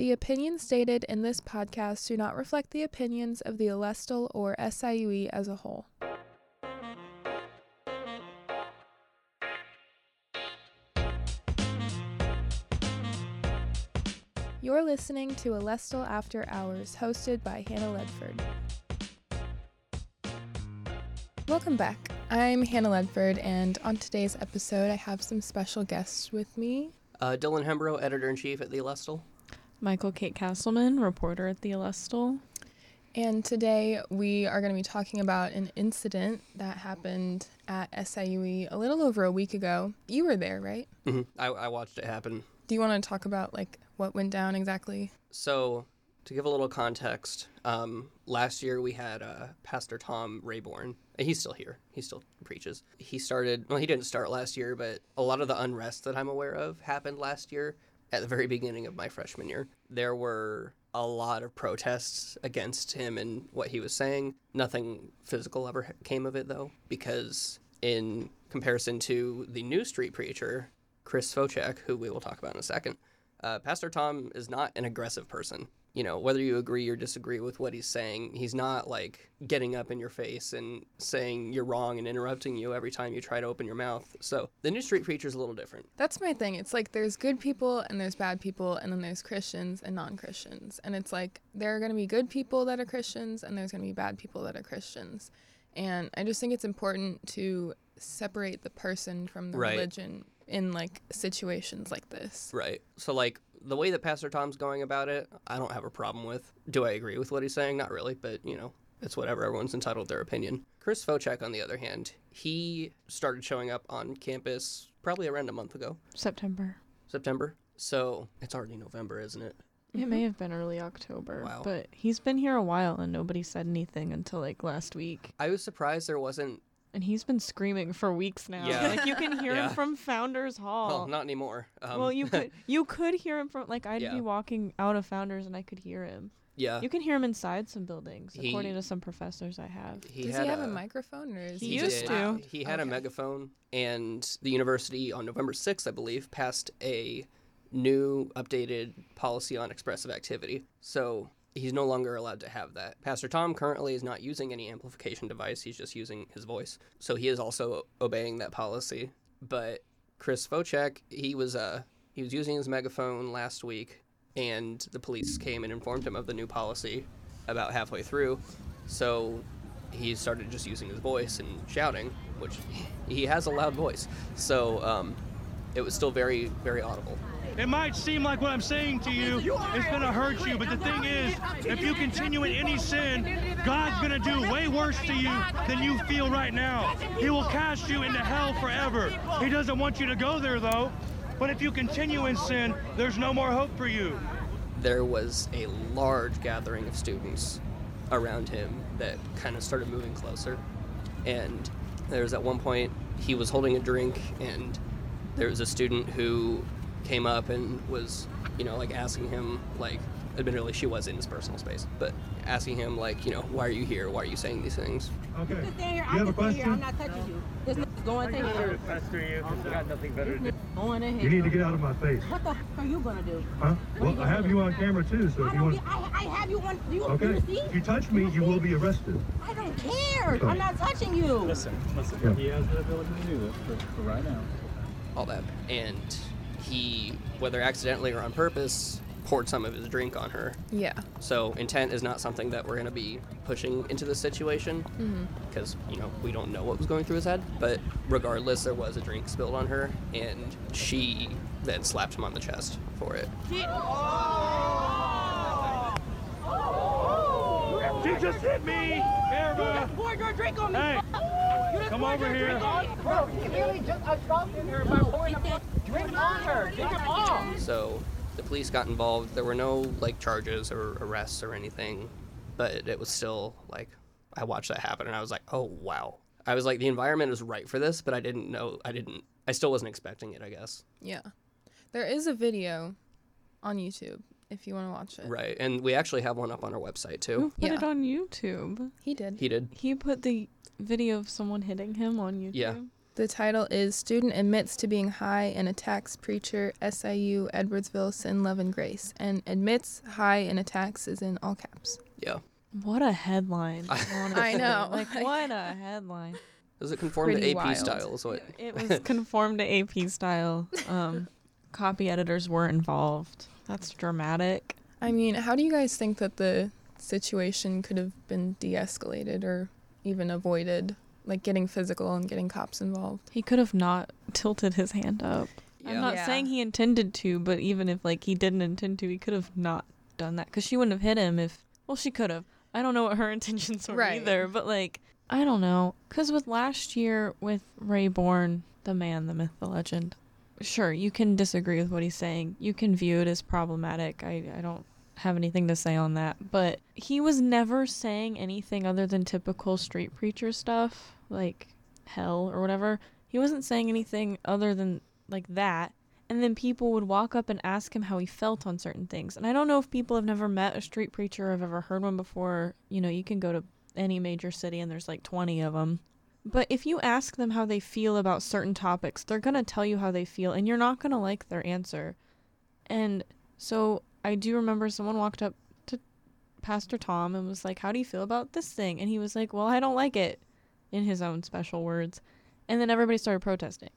The opinions stated in this podcast do not reflect the opinions of the Alestle or SIUE as a whole. You're listening to Alestle After Hours, hosted by Hannah Ledford. Welcome back. I'm Hannah Ledford, and on today's episode, I have some special guests with me. Uh, Dylan Hembrough, editor in chief at the Alestle. Michal Kate Castleman, reporter at the Alestle. And today we are going to be talking about an incident that happened at SIUE a little over a week ago. You were there, right? Mm-hmm. I, I watched it happen. Do you want to talk about like what went down exactly? So, to give a little context, um, last year we had uh, Pastor Tom Rayborn. and He's still here. He still preaches. He started, well, he didn't start last year, but a lot of the unrest that I'm aware of happened last year at the very beginning of my freshman year. There were a lot of protests against him and what he was saying. Nothing physical ever came of it, though, because in comparison to the new street preacher, Chris Focek, who we will talk about in a second, uh, Pastor Tom is not an aggressive person. You know, whether you agree or disagree with what he's saying, he's not like getting up in your face and saying you're wrong and interrupting you every time you try to open your mouth. So the new street preacher is a little different. That's my thing. It's like there's good people and there's bad people, and then there's Christians and non Christians. And it's like there are going to be good people that are Christians, and there's going to be bad people that are Christians. And I just think it's important to separate the person from the Right. religion in like situations like this. Right. So like the way that Pastor Tom's going about it, I don't have a problem with. Do I agree with what he's saying? Not really, but you know, it's whatever. Everyone's entitled to their opinion. Chris Focek, on the other hand, he started showing up on campus probably around a month ago, September. September. So it's already November, isn't it? It may mm-hmm. have been early October, Wow. but he's been here a while and nobody said anything until like last week. I was surprised there wasn't. And he's been screaming for weeks now. Yeah. Like you can hear Yeah. him from Founders Hall. Well, not anymore. Um, well, you could you could hear him from like I'd Yeah. be walking out of Founders and I could hear him. yeah. You can hear him inside some buildings, He- according to some professors I have. He Does he have a, microphone or is He he, used just to. loud? He had a megaphone, and the university on November 6th, I believe, passed a new updated policy on expressive activity. So he's no longer allowed to have that. Pastor Tom currently is not using any amplification device, he's just using his voice. So he is also obeying that policy. But Chris Focek, he was uh he was using his megaphone last week and the police came and informed him of the new policy about halfway through. So he started just using his voice and shouting, which he has a loud voice. So um, it was still very, very audible. It might seem like what I'm saying to you is going to hurt you, but the thing is, if you continue in any sin, God's going to do way worse to you than you feel right now. He will cast you into hell forever. He doesn't want you to go there, though. But if you continue in sin, there's no more hope for you. There was a large gathering of students around him that kind of started moving closer. And there was at one point, he was holding a drink, and there was a student who came up and was, you know, like asking him, like, admittedly, she was in his personal space, but asking him, like, you know, why are you here? Why are you saying these things? Okay. Just stay here. You I'm have a just stay here. question? I'm not touching you. This nigga's going to hell. pester you because I got nothing better This nigga's going to hell. You need to get out of my face. What the f- are you gonna do? Huh? Well, I have you on camera too, so I if you want. Get, I, I have you on. You, Okay. you see? If you touch me, you will be arrested. I don't care. Okay. I'm not touching you. Listen, listen. Yeah. He has the ability to do this for, for right now. all that. And he, whether accidentally or on purpose, poured some of his drink on her. Yeah. So intent is not something that we're going to be pushing into this situation mm-hmm. because you know we don't know what was going through his head. But regardless, there was a drink spilled on her, and she then slapped him on the chest for it. She just hit me! You Erica! poured your drink on me. Hey, You just come over here. drink on me. Bro, he literally just assaulted her by pouring a drink on her. Get him off. So the police got involved. There were no like charges or arrests or anything, but it was still like I watched that happen and I was like, oh wow. I was like, the environment is right for this, but I didn't know. I didn't. I still wasn't expecting it. I guess. Yeah. There is a video on YouTube if you want to watch it. Right, and we actually have one up on our website Who too. put Yeah. it on YouTube? He did. He did. He put the video of someone hitting him on YouTube. Yeah. The title is Student Admits to Being High and Attacks Preacher SIU Edwardsville Sin, Love, and Grace. And admits high and attacks is in all caps. Yeah. What a headline. I know. Like, what a headline. Does it conform to AP wild. style? Is what? It was conformed to AP style. Um, copy editors were involved. That's dramatic. I mean, how do you guys think that the situation could have been de escalated or even avoided? Like getting physical and getting cops involved? He could have not tilted his hand up. I'm not Yeah. saying he intended to, but even if like he didn't intend to, he could have not done that because she wouldn't have hit him if. Well, she could have. I don't know what her intentions were Right. either, but like I don't know. Because with last year with Rayborn, the man, the myth, the legend. Sure, you can disagree with what he's saying. You can view it as problematic. I I don't have anything to say on that, but he was never saying anything other than typical street preacher stuff, like hell or whatever. He wasn't saying anything other than like that. And then people would walk up and ask him how he felt on certain things. And I don't know if people have never met a street preacher or have ever heard one before. You know, you can go to any major city and there's like 20 of them. But if you ask them how they feel about certain topics, they're going to tell you how they feel and you're not going to like their answer. And so I do remember someone walked up to Pastor Tom and was like, How do you feel about this thing? And he was like, Well, I don't like it, in his own special words. And then everybody started protesting.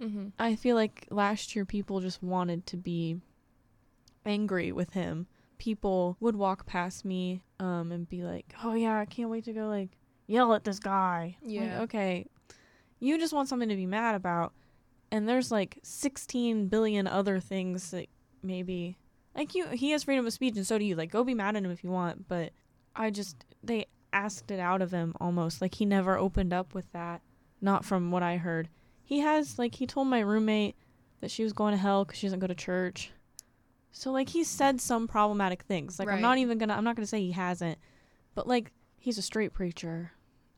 Mm-hmm. I feel like last year people just wanted to be angry with him. People would walk past me um, and be like, "Oh yeah, I can't wait to go like yell at this guy." Like, Yeah. okay. You just want something to be mad about, and there's like 16 billion other things that maybe like you he has freedom of speech and so do you. Like go be mad at him if you want, but I just they asked it out of him almost. Like he never opened up with that. Not from what I heard he has like he told my roommate that she was going to hell because she doesn't go to church so like he said some problematic things like i'm not even gonna i'm not gonna say he hasn't but like he's a straight preacher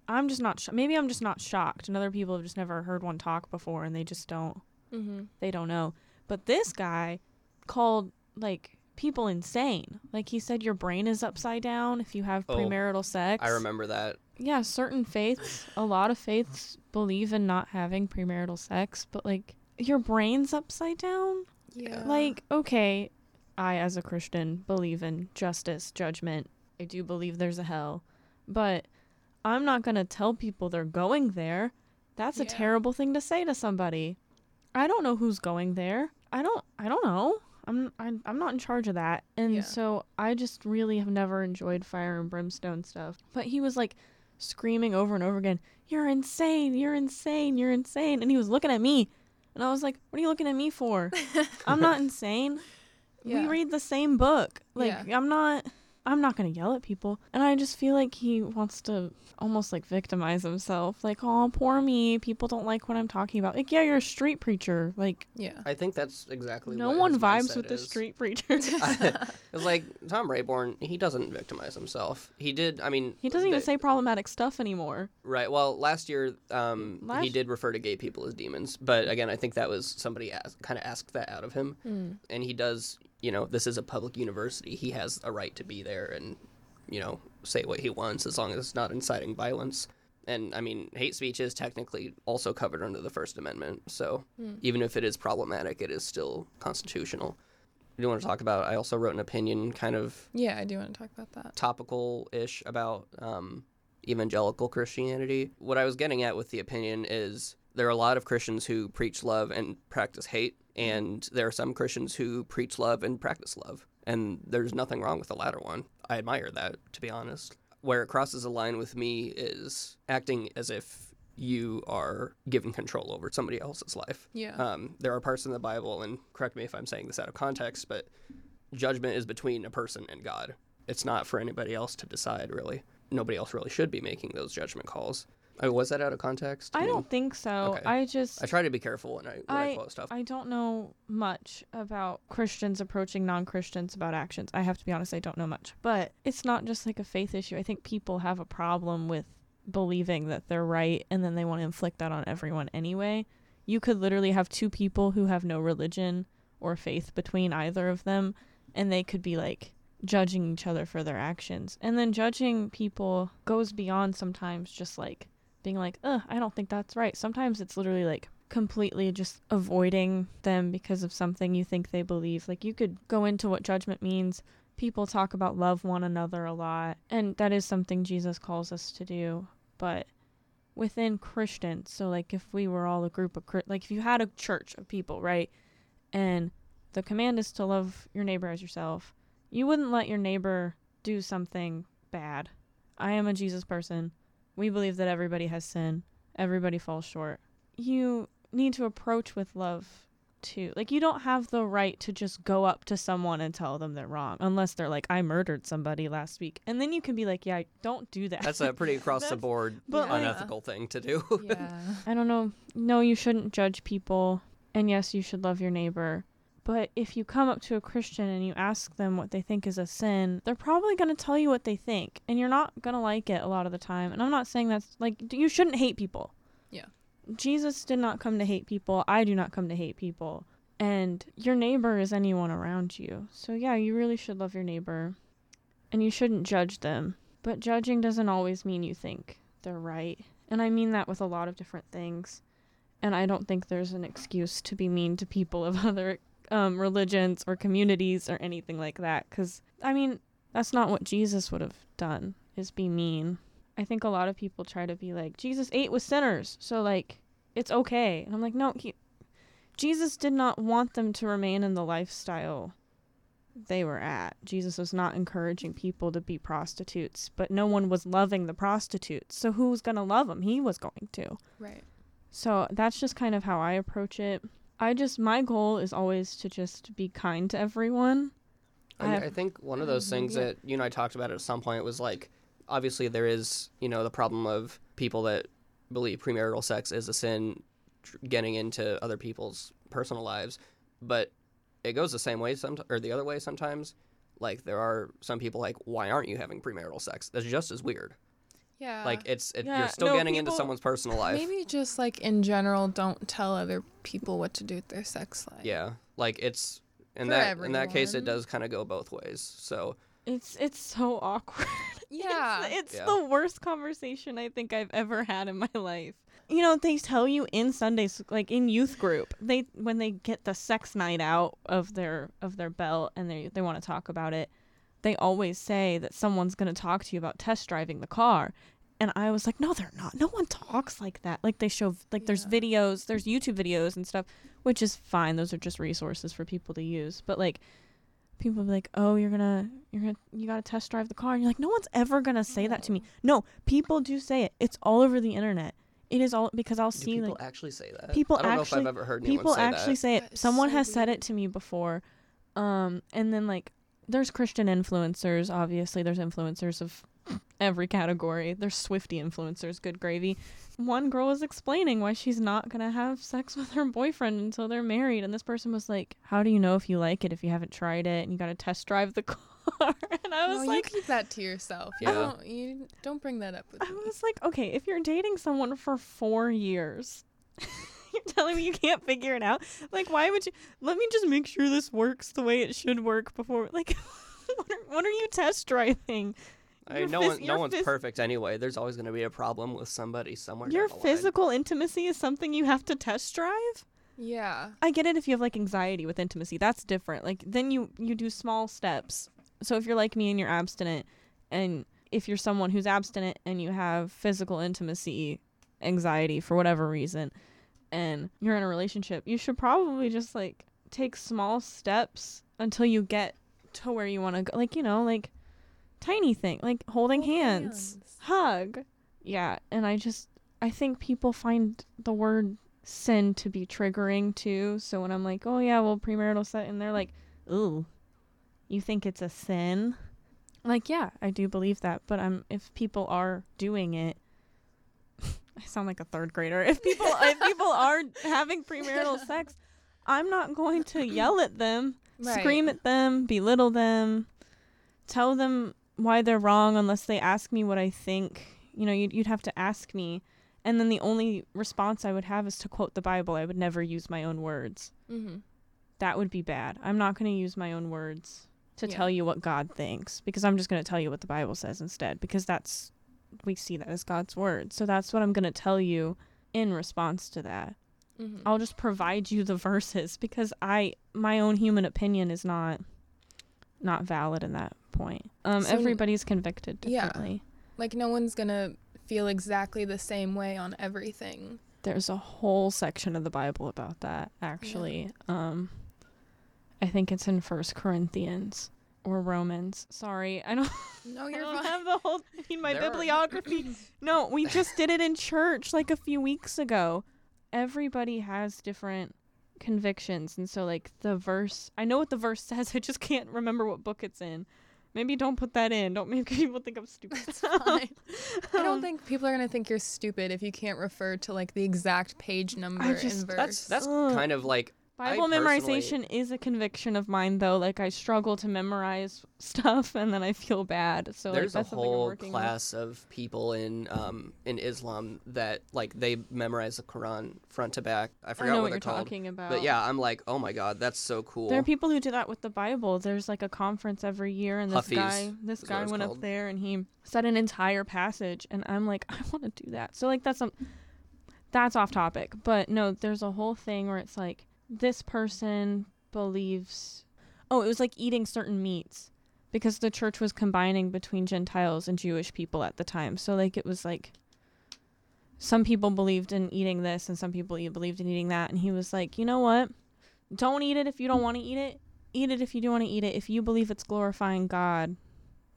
i'm just not sh- maybe i'm just not shocked and other people have just never heard one talk before and they just don't Mm-hmm. they don't know but this guy called like people insane like he said your brain is upside down if you have Oh, premarital sex I remember that. yeah, certain faiths, a lot of faiths believe in not having premarital sex, but like your brain's upside down. Yeah. Like, okay, I as a Christian believe in justice, judgment. I do believe there's a hell, but I'm not going to tell people they're going there. That's a terrible thing to say to somebody. I don't know who's going there. I don't I don't know. I'm I'm, I'm not in charge of that. And Yeah. so I just really have never enjoyed fire and brimstone stuff. But he was like screaming over and over again, "You're insane. You're insane. You're insane." And he was looking at me. And I was like, "What are you looking at me for? I'm not insane. We read the same book. Like Yeah. I'm not I'm not going to yell at people." And I just feel like he wants to almost like victimize himself. Like, "Oh, poor me. People don't like what I'm talking about." Like, "Yeah, you're a street preacher." Like, yeah. I think that's exactly what no one vibes mindset with the street preacher. it's like Tom Rayborn. He doesn't victimize himself. He did. I mean, he doesn't even say problematic stuff anymore. Right. Well, last year, um, he did refer to gay people as demons, but again, I think that was somebody asked, kind of asked that out of him, Mm. and he does. You know, this is a public university. He has a right to be there and, you know, say what he wants as long as it's not inciting violence. And I mean, hate speech is technically also covered under the First Amendment. So Mm. even if it is problematic, it is still constitutional. You want to talk about? I also wrote an opinion, kind of Yeah, I do want to talk about that. topical ish about um, evangelical Christianity. What I was getting at with the opinion is there are a lot of Christians who preach love and practice hate, and there are some Christians who preach love and practice love. And there's nothing wrong with the latter one. I admire that, to be honest. Where it crosses a line with me is acting as if you are given control over somebody else's life. Yeah. Um, there are parts in the Bible, and correct me if I'm saying this out of context, but judgment is between a person and God. It's not for anybody else to decide, really. Nobody else really should be making those judgment calls. Oh, was that out of context? I mean, don't think so. okay. I just I try to be careful when I when I, I, quote stuff. I don't know much about Christians approaching non Christians about actions. I have to be honest, I don't know much. But it's not just like a faith issue. I think people have a problem with believing that they're right and then they want to inflict that on everyone anyway. You could literally have two people who have no religion or faith between either of them, and they could be like judging each other for their actions. And then judging people goes beyond sometimes just like being like, ugh, I don't think that's right. Sometimes it's literally like completely just avoiding them because of something you think they believe. Like you could go into what judgment means. People talk about love one another a lot, and that is something Jesus calls us to do. But within Christians, so like if we were all a group of like if you had a church of people, right? And the command is to love your neighbor as yourself. You wouldn't let your neighbor do something bad. I am a Jesus person. We believe that everybody has sin. Everybody falls short. You need to approach with love too. Like you don't have the right to just go up to someone and tell them they're wrong unless they're like I murdered somebody last week. And then you can be like, "Yeah, don't do that." That's a pretty across the board but, like- unethical thing to do. Yeah. I don't know. No, you shouldn't judge people. And yes, you should love your neighbor. But if you come up to a Christian and you ask them what they think is a sin, they're probably going to tell you what they think. And you're not going to like it a lot of the time. And I'm not saying that's like, you shouldn't hate people. Yeah. Jesus did not come to hate people. I do not come to hate people. And your neighbor is anyone around you. So yeah, you really should love your neighbor. And you shouldn't judge them. But judging doesn't always mean you think they're right. And I mean that with a lot of different things. And I don't think there's an excuse to be mean to people of other um, religions or communities or anything like that. Because, I mean, that's not what Jesus would have done, is be mean. I think a lot of people try to be like, Jesus ate with sinners, so, like, it's okay. And I'm like, no, he, Jesus did not want them to remain in the lifestyle they were at. Jesus was not encouraging people to be prostitutes, but no one was loving the prostitutes. So who was going to love them? He was going to. Right. So that's just kind of how I approach it. I just, my goal is always to just be kind to everyone. I, I have- I think one of those things yeah. that you and I talked about at some point was like, obviously there is, you know, the problem of people that believe premarital sex is a sin, getting into other people's personal lives, but it goes the same way some or the other way sometimes. Like there are some people like, why aren't you having premarital sex? That's just as weird. Yeah. Like it's it, Yeah, you're still no, getting into someone's personal life. maybe just like in general, don't tell other people what to do with their sex life. Yeah, like it's in For that in that case it does kind of go both ways. So It's it's so awkward. Yeah. It's, it's Yeah. the worst conversation I think I've ever had in my life. You know, they tell you in Sundays like in youth group, they when they get the sex night out of their of their belt and they they want to talk about it, they always say that someone's going to talk to you about test driving the car. And I was like, no, they're not. No one talks like that. Like they show like there's videos, there's YouTube videos and stuff, which is fine. Those are just resources for people to use. But like people be like, "Oh, you're gonna, you're gonna, you gotta test drive the car," and you're like, "No one's ever gonna say that to me." No, people do say it. It's all over the internet. It is all because I'll do see people like actually say that? people I don't know if actually- I've ever heard anyone people say actually that. say it. That is Someone so has said it to me before, um, and then like there's Christian influencers. Obviously, there's influencers of every category. They're Swifty influencers. Good gravy. One girl was explaining why she's not gonna have sex with her boyfriend until they're married, and this person was like, "How do you know if you like it if you haven't tried it and you gotta test drive the car?" and I was no, like, you keep that to yourself. You Yeah. don't you don't bring that up with I me. was like, okay, if you're dating someone for four years, you're telling me you can't figure it out. Like, why would you? Let me just make sure this works the way it should work before. Like, what are, what are you test driving? I your no phys- one, no one's phys- perfect anyway. There's always going to be a problem with somebody somewhere. Your down the line. physical intimacy is something you have to test drive. Yeah. I get it if you have like anxiety with intimacy. That's different. Like then you you do small steps. So if you're like me and you're abstinent and if you're someone who's abstinent and you have physical intimacy anxiety for whatever reason and you're in a relationship, you should probably just like take small steps until you get to where you want to go. Like, you know, like tiny thing, like holding Hold hands, hands. hug. Yeah, and I just I think people find the word sin to be triggering too. So when I'm like, "Oh yeah, well premarital sex," and they're like, "Ooh, you think it's a sin?" Like, yeah, I do believe that, but I'm if people are doing it, I sound like a third grader. If people if people are having premarital sex, I'm not going to yell at them, scream at them, belittle them, tell them why they're wrong unless they ask me what I think. You know, you'd, you'd have to ask me. And then the only response I would have is to quote the Bible. I would never use my own words. Mm-hmm. That would be bad. I'm not going to use my own words to Yeah. tell you what God thinks because I'm just going to tell you what the Bible says instead because that's we see that as God's word. So that's what I'm going to tell you in response to that. Mhm. I'll just provide you the verses because I my own human opinion is not not valid in that point. Um So- everybody's convicted differently. Yeah. differently. Like no one's gonna feel exactly the same way on everything. There's a whole section of the Bible about that actually. Um I think it's in First Corinthians or Romans. Sorry, I don't No, you're don't fine. have the whole I need my There are- bibliography. no, we just did it in church like a few weeks ago. Everybody has different convictions and so like the verse I know what the verse says, I just can't remember what book it's in. Maybe don't put that in. Don't make people think I'm stupid. It's fine. I don't Um, think people are gonna think you're stupid if you can't refer to like the exact page number I just- and verse. That's that's kind of like I Bible memorization is a conviction of mine though. Like I struggle to memorize stuff and then I feel bad. So like, there's a that's I'm whole class of people in um in Islam that like they memorize the Quran front to back. I I forgot know what, what they're called. talking about. But yeah, I'm like, oh my god, that's so cool. There are people who do that with the Bible. There's like a conference every year, and this Hafiz guy, this guy went called. up there and he said an entire passage, and I'm like, I want to do that. So like that's some, that's off topic. But no, there's a whole thing where it's like this person believes, oh, it was like eating certain meats because the church was combining between Gentiles and Jewish people at the time. So like it was like. Some people believed in eating this, and some people believed in eating that. And he was like, you know what? Don't eat it if you don't want to eat it. Eat it if you do want to eat it. If you believe it's glorifying God,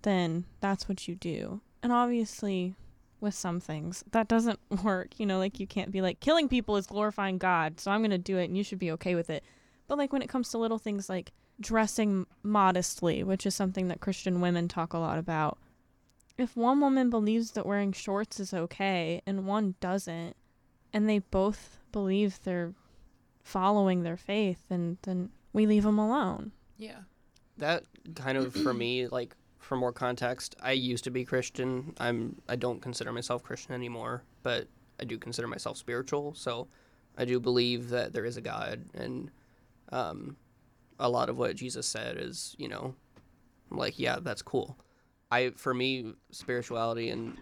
then that's what you do. And obviously, with some things, that doesn't work. You know, like you can't be like, killing people is glorifying God, so I'm going to do it and you should be okay with it. But like when it comes to little things like dressing modestly, which is something that Christian women talk a lot about, if one woman believes that wearing shorts is okay and one doesn't, and they both believe they're following their faith, and then we leave them alone. yeah. that kind of for me like for more context i used to be christian. I'm i don't consider myself christian anymore but i do consider myself spiritual. So i do believe that there is a god and um, a lot of what jesus said is you know I'm like yeah that's cool. I for me spirituality and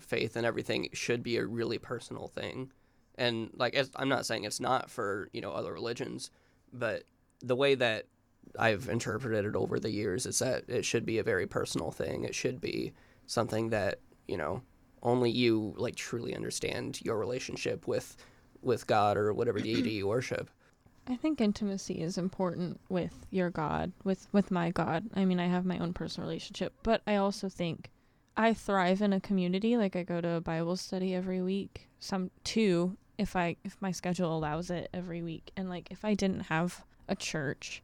faith and everything should be a really personal thing. And like it's, i'm not saying it's not for you know other religions but the way that I've interpreted it over the years is that it should be a very personal thing. It should be something that, you know, only you like truly understand your relationship with with God or whatever deity you worship. I think intimacy is important with your God, with with my God. I mean, I have my own personal relationship, but I also think I thrive in a community. Like I go to a Bible study every week, some two if I if my schedule allows it every week. And like if I didn't have a church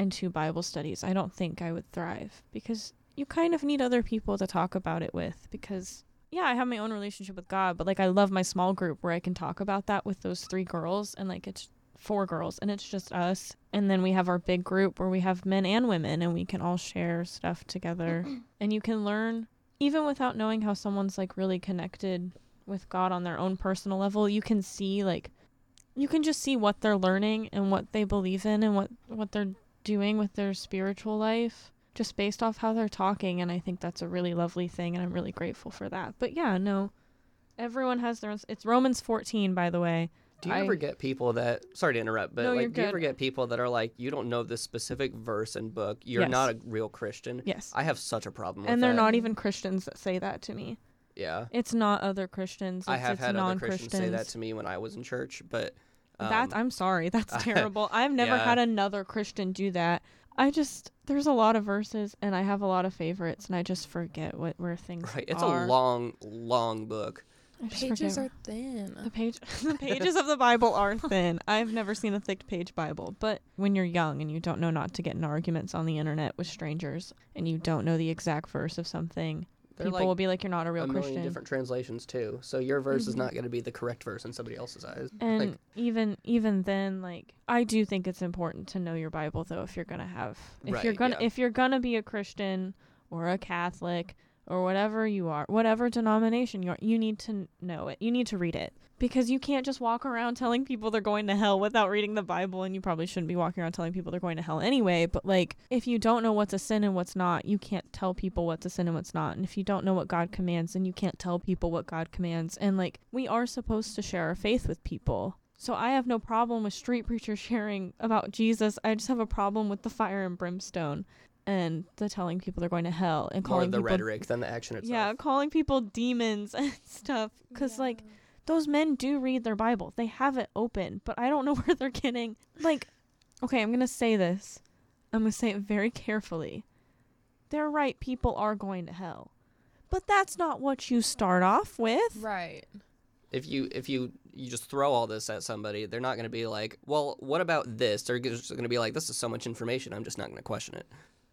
and two Bible studies, I don't think I would thrive because you kind of need other people to talk about it with because yeah, I have my own relationship with God, but like I love my small group where I can talk about that with those three girls and like it's four girls and it's just us. And then we have our big group where we have men and women and we can all share stuff together. And you can learn even without knowing how someone's like really connected with God on their own personal level, you can see like you can just see what they're learning and what they believe in and what what they're doing with their spiritual life just based off how they're talking and I think that's a really lovely thing and I'm really grateful for that. But yeah, no. Everyone has their own it's Romans 14 by the way. Do you I- ever get people that sorry to interrupt, but No, like do you ever get people that are like you don't know this specific verse and book. You're Yes. not a real Christian. Yes. I have such a problem with and they're that. not even Christians that say that to me. Yeah. It's not other Christians. It's, I have had other non-Christians. Christians say that to me when I was in church, but um, that I'm sorry, that's terrible. I've never Yeah. had another Christian do that. I just there's a lot of verses and I have a lot of favorites and I just forget what where things are. right. It's are. a long, long book. I Pages are thin. the page the pages of the Bible are thin. I've never seen a thick page Bible, but when you're young and you don't know not to get in arguments on the internet with strangers and you don't know the exact verse of something, They're people like will be like you're not a real a million Christian. different translations too. So your verse is Mhm. not going to be the correct verse in somebody else's eyes. And like, even even then, like I do think it's important to know your Bible though if you're gonna have if you're gonna yeah. if you're gonna be a Christian or a Catholic or whatever you are, whatever denomination you are, you need to know it. You need to read it. Because you can't just walk around telling people they're going to hell without reading the Bible, and you probably shouldn't be walking around telling people they're going to hell anyway. But like, if you don't know what's a sin and what's not, you can't tell people what's a sin and what's not. And if you don't know what God commands, then you can't tell people what God commands. And like, we are supposed to share our faith with people. So I have no problem with street preachers sharing about Jesus. I just have a problem with the fire and brimstone and the telling people they're going to hell and More calling the people rhetoric than the action itself. yeah, calling people demons and stuff. Cause like those men do read their Bible. They have it open, but I don't know where they're getting like. Okay, I'm gonna say this. I'm gonna say it very carefully. They're right. People are going to hell, but that's not what you start off with. Right. if you if you you just throw all this at somebody, they're not going to be like, "Well, what about this?" They're just going to be like, "This is so much information. I'm just not going to question it."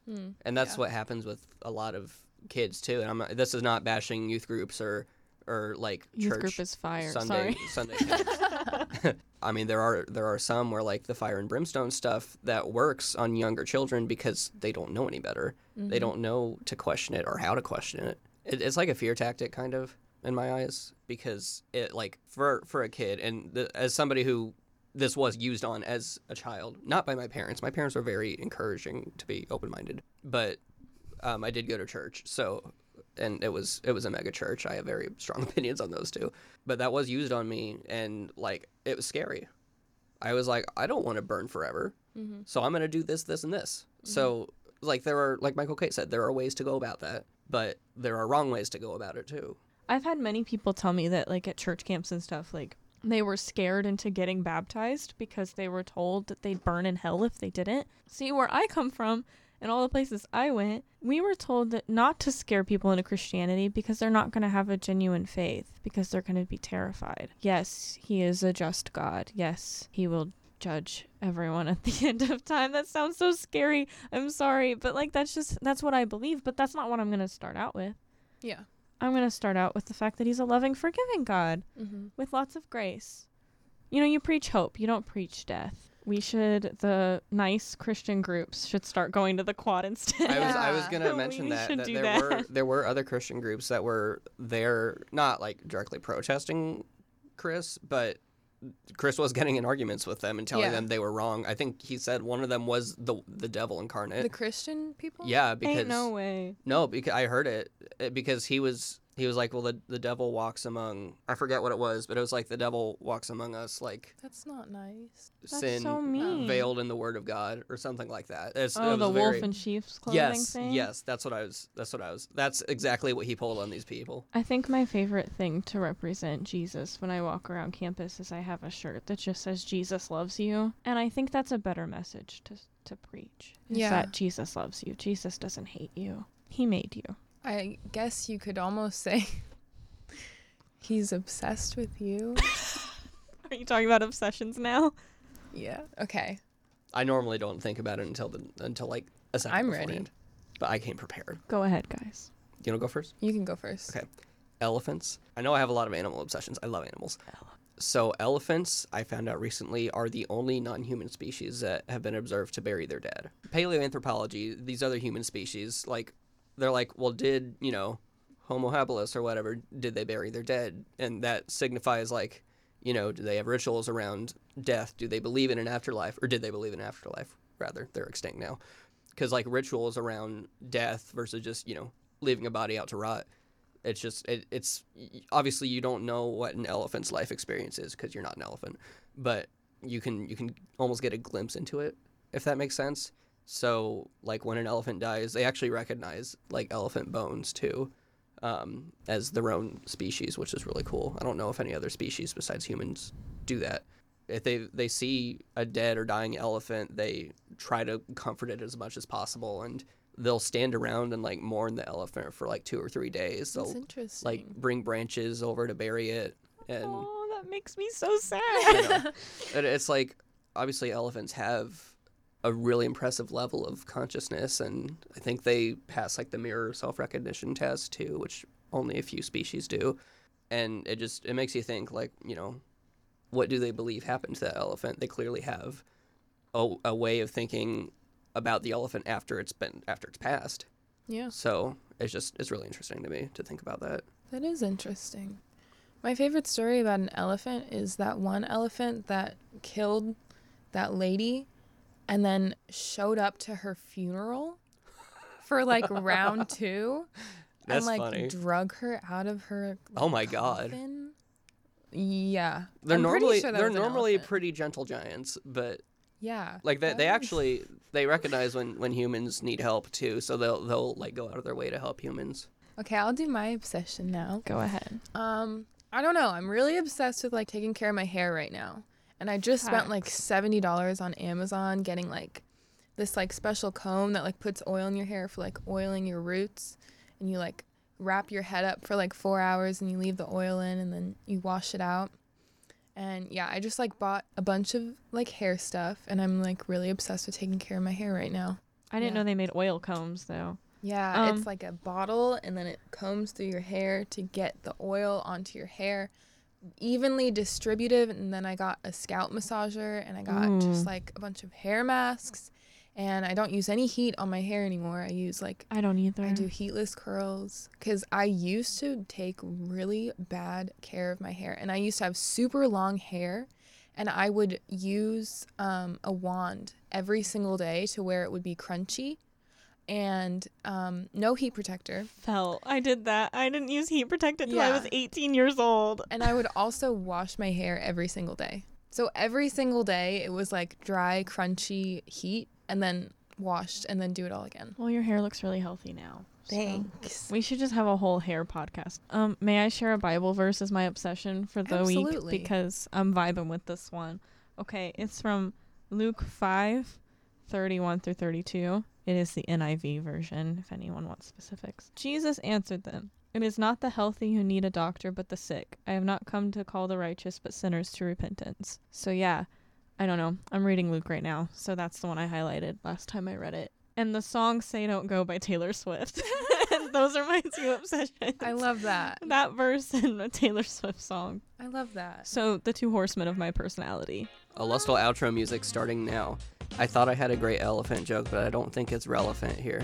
Hmm. And that's Yeah. what happens with a lot of kids too. And I'm not, this is not bashing youth groups or or like Youth church group is fire. Sunday Sorry. Sunday. I mean, there are there are some where like the fire and brimstone stuff that works on younger children because they don't know any better. Mm-hmm. They don't know to question it or how to question it. it. It's like a fear tactic, kind of, in my eyes, because it like for for a kid and the, as somebody who this was used on as a child, not by my parents. My parents were very encouraging to be open minded, but um, I did go to church, so and it was it was a mega church. I have very strong opinions on those two, but that was used on me, and like it was scary. I was like, I don't want to burn forever, Mm-hmm. so I'm gonna do this, this, and this. So like there are like Michal Kate said, there are ways to go about that, but there are wrong ways to go about it too. I've had many people tell me that like at church camps and stuff, like they were scared into getting baptized because they were told that they'd burn in hell if they didn't. See where I come from and all the places I went, we were told that not to scare people into Christianity because they're not going to have a genuine faith because they're going to be terrified. Yes, he is a just God. Yes, he will judge everyone at the end of time. That sounds so scary. I'm sorry, but like that's just that's what I believe, but that's not what I'm going to start out with. Yeah. I'm going to start out with the fact that he's a loving, forgiving God Mm-hmm. with lots of grace. You know, you preach hope, you don't preach death. We should, the nice Christian groups should start going to the quad instead. I was I was gonna We mention that, that there that. were there were other Christian groups that were there not like directly protesting Chris, but Chris was getting in arguments with them and telling Yeah. them they were wrong. I think he said one of them was the the devil incarnate. The Christian people. yeah, because Ain't no way. no, because I heard it uh, because he was he was like, well, the the devil walks among I forget what it was, but it was like the devil walks among us like That's not nice. That's sin so mean. veiled in the word of God or something like that. It's, Oh, it the was wolf very, in sheep's clothing yes, thing? yes, that's what I was. That's what I was. That's exactly what he pulled on these people. I think my favorite thing to represent Jesus when I walk around campus is I have a shirt that just says Jesus loves you. And I think that's a better message to to preach. Is Yeah. that Jesus loves you. Jesus doesn't hate you. He made you. I guess you could almost say he's obsessed with you. Are you talking about obsessions now? yeah. Okay. I normally don't think about it until the until like a second I'm ready. beforehand. But I came prepared. Go ahead, guys. You want to go first? You can go first. Okay. Elephants. I know I have a lot of animal obsessions. I love animals. So elephants, I found out recently, are the only non-human species that have been observed to bury their dead. Paleoanthropology, these other human species, like they're like, well, did you know, Homo habilis or whatever, did they bury their dead? And that signifies like, you know, do they have rituals around death? Do they believe in an afterlife, or did they believe in an afterlife? Rather, they're extinct now, because like rituals around death versus just you know leaving a body out to rot it's just it, it's obviously you don't know what an elephant's life experience is because you're not an elephant but you can you can almost get a glimpse into it if that makes sense so like when an elephant dies they actually recognize like elephant bones too um, as their own species which is really cool i don't know if any other species besides humans do that if they they see a dead or dying elephant they try to comfort it as much as possible and they'll stand around and like mourn the elephant for like two or three days That's they'll interesting. like bring branches over to bury it and Oh, that makes me so sad. you know, and it's like obviously elephants have a really impressive level of consciousness and i think they pass like the mirror self-recognition test too which only a few species do and it just it makes you think like you know what do they believe happened to that elephant they clearly have a, a way of thinking about the elephant after it's been after it's passed yeah. so it's just it's really interesting to me to think about that That is interesting. My favorite story about an elephant is that one elephant that killed that lady and then showed up to her funeral for like round two That's and like funny. drug her out of her Oh my God. coffin. Yeah. They're I'm normally sure they're normally elephant. pretty gentle giants, but Yeah. like they, they actually they recognize when when humans need help too, so they'll they'll like go out of their way to help humans. Okay, I'll do my obsession now. Go ahead. Um, I don't know. I'm really obsessed with like taking care of my hair right now. And I just spent like $70 on Amazon getting like this like special comb that like puts oil in your hair for like oiling your roots and you like wrap your head up for like 4 hours and you leave the oil in and then you wash it out. And yeah, I just like bought a bunch of like hair stuff and I'm like really obsessed with taking care of my hair right now. I didn't Yeah. know they made oil combs though. Yeah, Um, it's like a bottle and then it combs through your hair to get the oil onto your hair evenly distributed and then I got a scalp massager and I got just like a bunch of hair masks and I don't use any heat on my hair anymore. I use like I don't either. I do heatless curls cuz I used to take really bad care of my hair and I used to have super long hair and I would use um, a wand every single day to where it would be crunchy and um, no heat protector. Felt. I did that. I didn't use heat protectant till I was 18 years old. And I would also wash my hair every single day. So every single day it was like dry, crunchy heat and then washed and then do it all again. Well, your hair looks really healthy now. so- Thanks. We should just have a whole hair podcast. Um, may I share a Bible verse as my obsession for the week Absolutely. because I'm vibing with this one. Okay, it's from Luke 5, 31 through 32. It is the NIV version if anyone wants specifics. Jesus answered them, "It is not the healthy who need a doctor, but the sick. I have not come to call the righteous, but sinners to repentance." So yeah, I don't know. I'm reading Luke right now, so that's the one I highlighted last time I read it. And the song "Say Don't Go" by Taylor Swift. Those are my two obsessions. I love that. that verse and a Taylor Swift song. I love that. So the two horsemen of my personality. A lustful outro music starting now. I thought I had a great elephant joke, but I don't think it's relevant here.